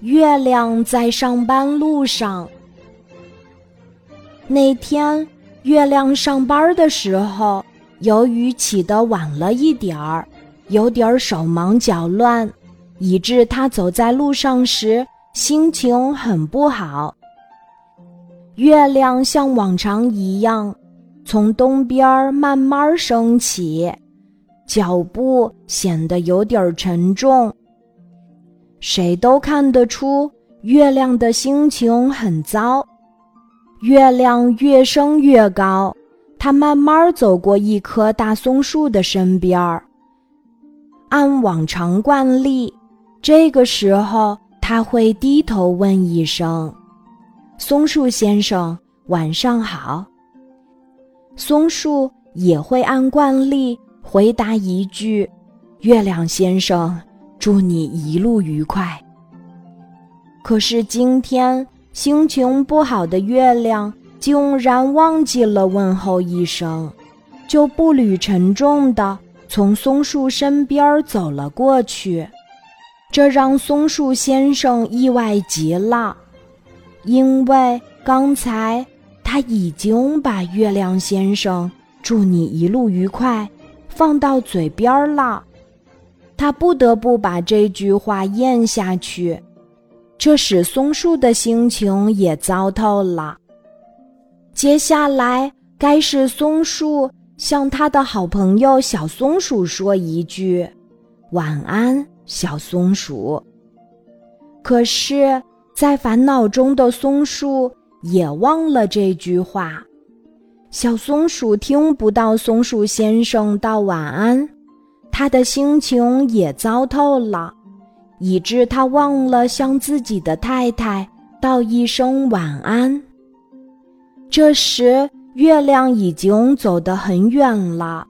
月亮在上班路上。那天，月亮上班的时候，由于起得晚了一点儿，有点儿手忙脚乱，以致他走在路上时心情很不好。月亮像往常一样，从东边慢慢升起，脚步显得有点儿沉重。谁都看得出月亮的心情很糟。月亮越升越高，它慢慢走过一棵大松树的身边儿。按往常惯例，这个时候他会低头问一声：“松树先生，晚上好。”松树也会按惯例回答一句：“月亮先生。”祝你一路愉快。可是今天心情不好的月亮竟然忘记了问候一声，就步履沉重的从松树身边走了过去。这让松树先生意外极了，因为刚才他已经把“月亮先生，祝你一路愉快”放到嘴边了。他不得不把这句话咽下去，这使松树的心情也糟透了。接下来该是松树向他的好朋友小松鼠说一句：“晚安，小松鼠。”可是，在烦恼中的松树也忘了这句话。小松鼠听不到松鼠先生道晚安。他的心情也糟透了，以致他忘了向自己的太太道一声晚安。这时，月亮已经走得很远了。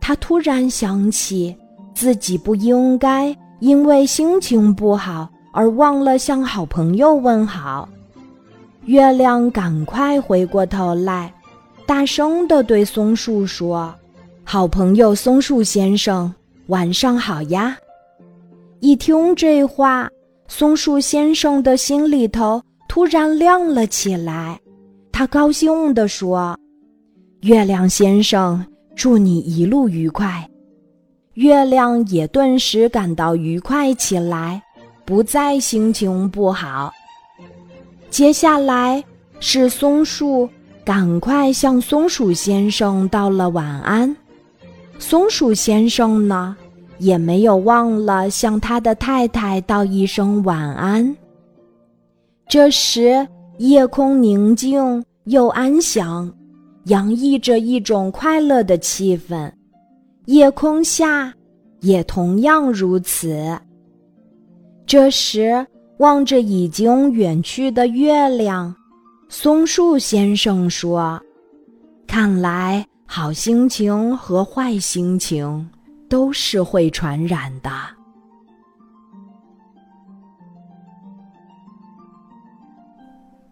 他突然想起，自己不应该因为心情不好而忘了向好朋友问好。月亮赶快回过头来，大声地对松树说。好朋友松树先生，晚上好呀！一听这话，松树先生的心里头突然亮了起来。他高兴地说：“月亮先生，祝你一路愉快。”月亮也顿时感到愉快起来，不再心情不好。接下来是松树，赶快向松鼠先生道了晚安。松鼠先生呢，也没有忘了向他的太太道一声晚安。这时，夜空宁静又安详，洋溢着一种快乐的气氛。夜空下也同样如此。这时，望着已经远去的月亮，松树先生说：“看来。”好心情和坏心情都是会传染的。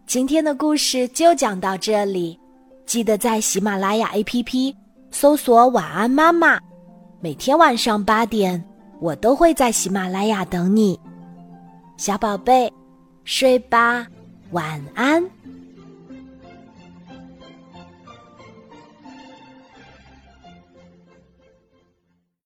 今天的故事就讲到这里，记得在喜马拉雅 APP 搜索“晚安妈妈”，每天晚上八点，我都会在喜马拉雅等你，小宝贝，睡吧，晚安。